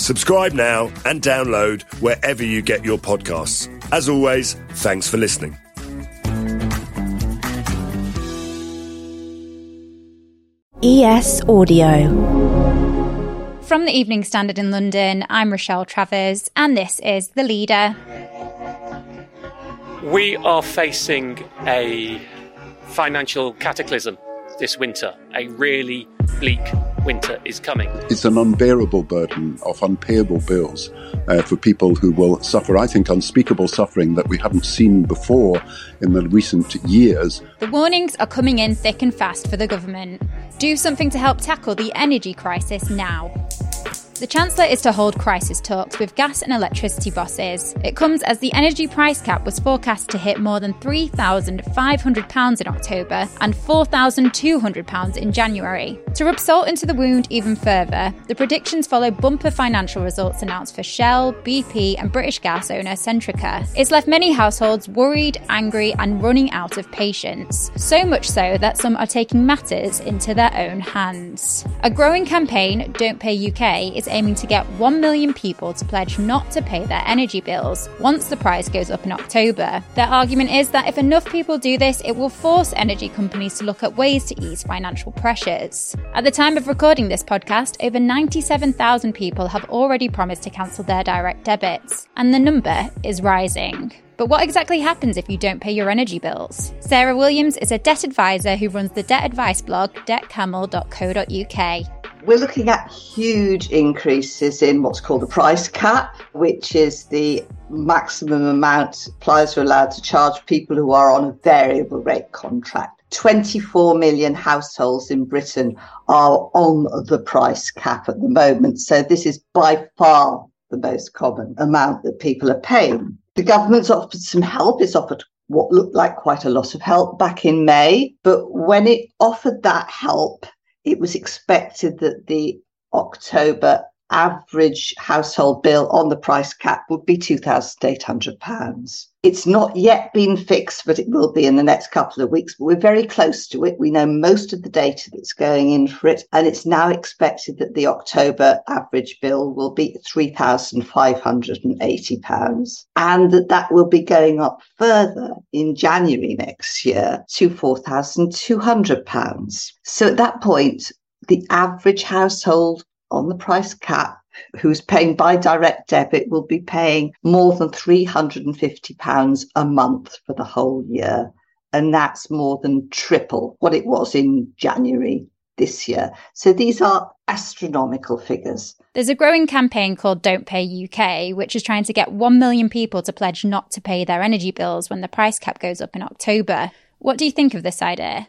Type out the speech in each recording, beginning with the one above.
Subscribe now and download wherever you get your podcasts. As always, thanks for listening. ES Audio. From the Evening Standard in London, I'm Rochelle Travers, and this is The Leader. We are facing a financial cataclysm this winter, a really bleak winter is coming. It's an unbearable burden of unpayable bills uh, for people who will suffer, I think, unspeakable suffering that we haven't seen before in the recent years. The warnings are coming in thick and fast for the government. Do something to help tackle the energy crisis now. The Chancellor is to hold crisis talks with gas and electricity bosses. It comes as the energy price cap was forecast to hit more than £3,500 in October and £4,200 in January. To rub salt into the wound even further, the predictions follow bumper financial results announced for Shell, BP, and British gas owner Centrica. It's left many households worried, angry, and running out of patience. So much so that some are taking matters into their own hands. A growing campaign, Don't Pay UK, is aiming to get 1 million people to pledge not to pay their energy bills once the price goes up in October. Their argument is that if enough people do this, it will force energy companies to look at ways to ease financial pressures. At the time of recording this podcast, over 97,000 people have already promised to cancel their direct debits, and the number is rising. But what exactly happens if you don't pay your energy bills? Sara Williams is a debt advisor who runs the debt advice blog debtcamel.co.uk. We're looking at huge increases in what's called the price cap, which is the maximum amount suppliers are allowed to charge people who are on a variable rate contract. 24 million households in Britain are on the price cap at the moment. So this is by far the most common amount that people are paying. The government's offered some help. It's offered what looked like quite a lot of help back in May. But when it offered that help, it was expected that the October average household bill on the price cap would be £2,800. It's not yet been fixed, but it will be in the next couple of weeks. But we're very close to it. We know most of the data that's going in for it. And it's now expected that the October average bill will be £3,580 and that that will be going up further in January next year to £4,200. So at that point, the average household on the price cap who's paying by direct debit will be paying more than £350 a month for the whole year. And that's more than triple what it was in January this year. So these are astronomical figures. There's a growing campaign called Don't Pay UK, which is trying to get 1 million people to pledge not to pay their energy bills when the price cap goes up in October. What do you think of this idea?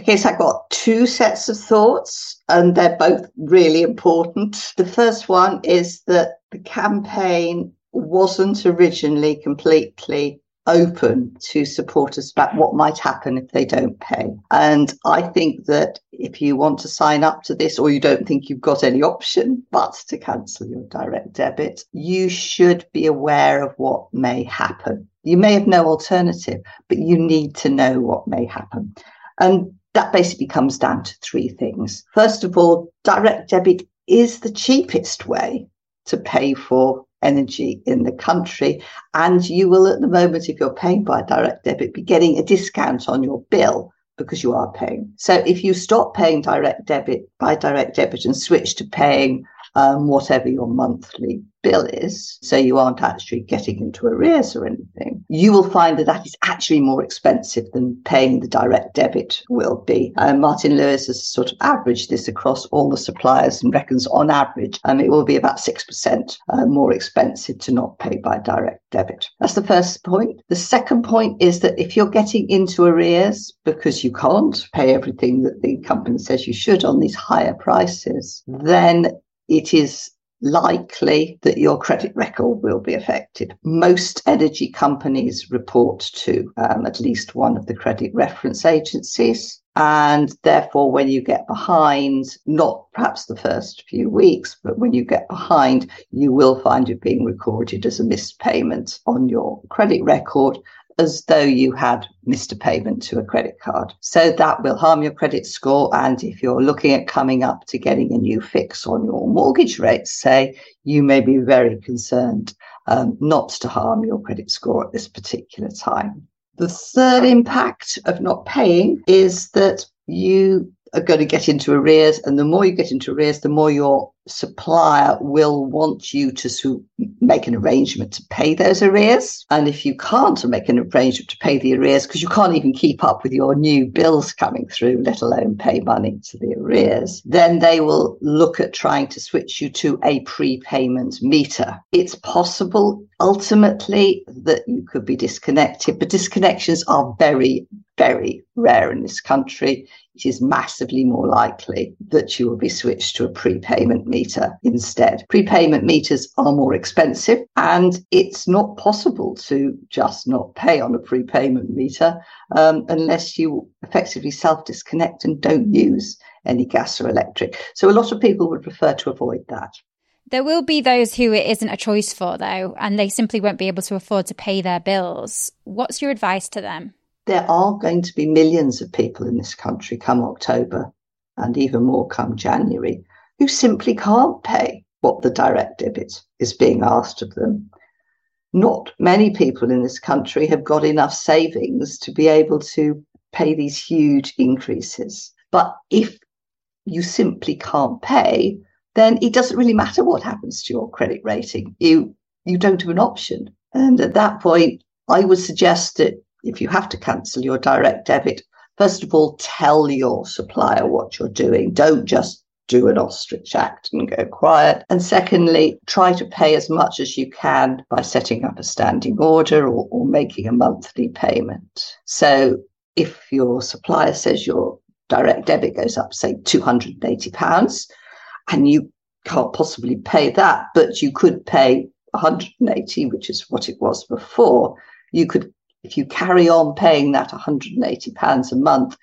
Okay, so I've got two sets of thoughts, and they're both really important. The first one is that the campaign wasn't originally completely open to supporters about what might happen if they don't pay. And I think that if you want to sign up to this or you don't think you've got any option but to cancel your direct debit, you should be aware of what may happen. You may have no alternative, but you need to know what may happen. And that basically comes down to three things. First of all, direct debit is the cheapest way to pay for energy in the country. And you will, at the moment, if you're paying by direct debit, be getting a discount on your bill because you are paying. So if you stop paying direct debit by direct debit and switch to paying um, whatever your monthly bill is, so you aren't actually getting into arrears or anything, you will find that that is actually more expensive than paying the direct debit will be. Um, Martin Lewis has sort of averaged this across all the suppliers and reckons on average um, it will be about 6% uh, more expensive to not pay by direct debit. That's the first point. The second point is that if you're getting into arrears because you can't pay everything that the company says you should on these higher prices, then it is likely that your credit record will be affected. Most energy companies report to um, at least one of the credit reference agencies. And therefore, when you get behind, not perhaps the first few weeks, but when you get behind, you will find it being recorded as a missed payment on your credit record as though you had missed a payment to a credit card. So that will harm your credit score. And if you're looking at coming up to getting a new fix on your mortgage rates, say, you may be very concerned um, not to harm your credit score at this particular time. The third impact of not paying is that you are going to get into arrears. And the more you get into arrears, the more your supplier will want you to make an arrangement to pay those arrears. And if you can't make an arrangement to pay the arrears, because you can't even keep up with your new bills coming through, let alone pay money to the arrears, then they will look at trying to switch you to a prepayment meter. It's possible ultimately that you could be disconnected, but disconnections are very, very rare in this country. It is massively more likely that you will be switched to a prepayment meter instead. Prepayment meters are more expensive and it's not possible to just not pay on a prepayment meter um, unless you effectively self disconnect and don't use any gas or electric. So a lot of people would prefer to avoid that. There will be those who it isn't a choice for, though, and they simply won't be able to afford to pay their bills. What's your advice to them? There are going to be millions of people in this country come October and even more come January who simply can't pay what the direct debit is being asked of them. Not many people in this country have got enough savings to be able to pay these huge increases. But if you simply can't pay, then it doesn't really matter what happens to your credit rating. You you don't have an option. And at that point, I would suggest that if you have to cancel your direct debit, first of all, tell your supplier what you're doing. Don't just do an ostrich act and go quiet. And secondly, try to pay as much as you can by setting up a standing order or, or making a monthly payment. So if your supplier says your direct debit goes up, say £280, and you can't possibly pay that, but you could pay 180, which is what it was before, you could, if you carry on paying that 180 pounds a month,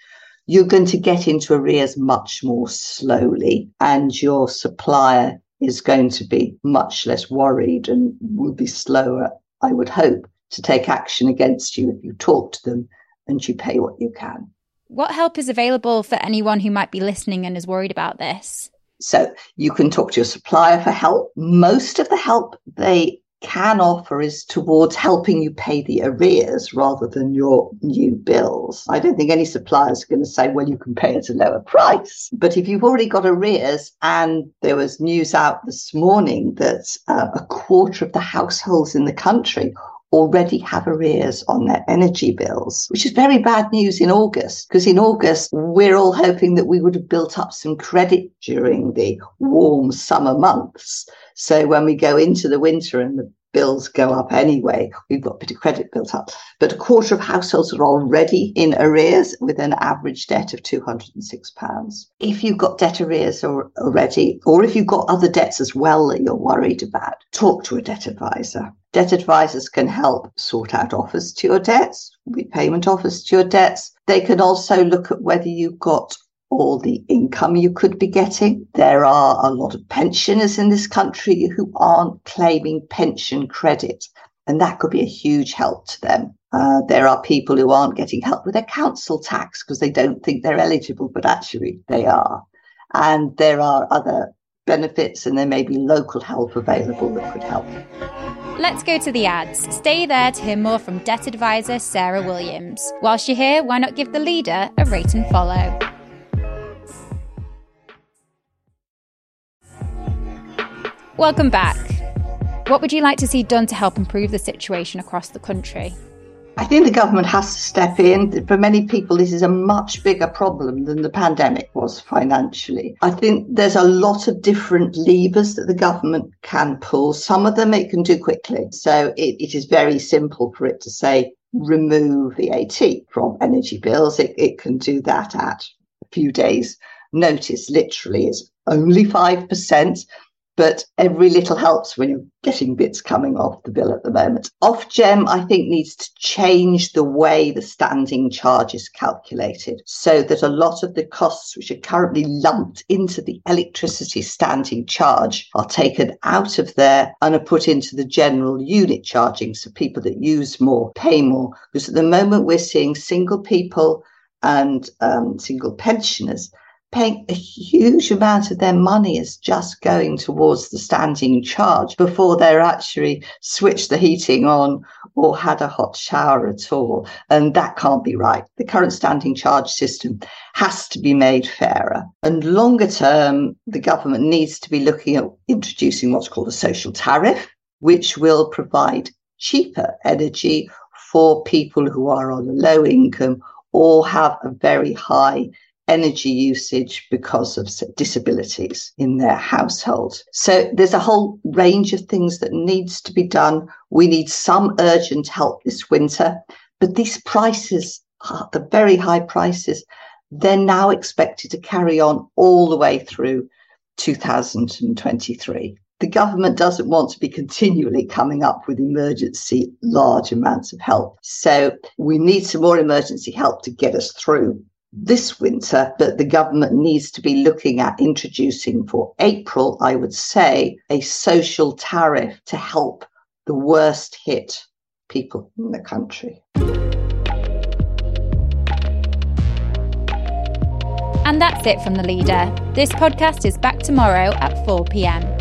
you're going to get into arrears much more slowly, and your supplier is going to be much less worried and will be slower, I would hope, to take action against you if you talk to them and you pay what you can. What help is available for anyone who might be listening and is worried about this? So you can talk to your supplier for help. Most of the help they can offer is towards helping you pay the arrears rather than your new bills. I don't think any suppliers are going to say, well, you can pay at a lower price. But if you've already got arrears, and there was news out this morning that uh, a quarter of the households in the country already have arrears on their energy bills, which is very bad news in August, because in August, we're all hoping that we would have built up some credit during the warm summer months. So when we go into the winter and the bills go up anyway. We've got a bit of credit built up. But a quarter of households are already in arrears with an average debt of £206. If you've got debt arrears already, or if you've got other debts as well that you're worried about, talk to a debt advisor. Debt advisors can help sort out offers to your debts, repayment offers to your debts. They can also look at whether you've got all the income you could be getting. There are a lot of pensioners in this country who aren't claiming pension credit, and that could be a huge help to them. Uh, there are people who aren't getting help with their council tax because they don't think they're eligible, but actually they are. And there are other benefits, and there may be local help available that could help. Let's go to the ads. Stay there to hear more from debt advisor Sara Williams. Whilst you're here, why not give the leader a rate and follow? Welcome back. What would you like to see done to help improve the situation across the country? I think the government has to step in. For many people, this is a much bigger problem than the pandemic was financially. I think there's a lot of different levers that the government can pull. Some of them it can do quickly. So it, it is very simple for it to say, remove VAT from energy bills. It, it can do that at a few days' notice, literally. It's only 5% but every little helps when you're getting bits coming off the bill at the moment. Ofgem, I think, needs to change the way the standing charge is calculated so that a lot of the costs which are currently lumped into the electricity standing charge are taken out of there and are put into the general unit charging so people that use more pay more. Because at the moment we're seeing single people and um, single pensioners paying a huge amount of their money is just going towards the standing charge before they're actually switched the heating on or had a hot shower at all. And that can't be right. The current standing charge system has to be made fairer. And longer term, the government needs to be looking at introducing what's called a social tariff, which will provide cheaper energy for people who are on a low income or have a very high energy usage because of disabilities in their household. So there's a whole range of things that needs to be done. We need some urgent help this winter, but these prices, uh, the very high prices, they're now expected to carry on all the way through 2023 the government doesn't want to be continually coming up with emergency large amounts of help. So we need some more emergency help to get us through this winter, but the government needs to be looking at introducing for April, I would say, a social tariff to help the worst hit people in the country. And that's it from the leader. This podcast is back tomorrow at 4 pm.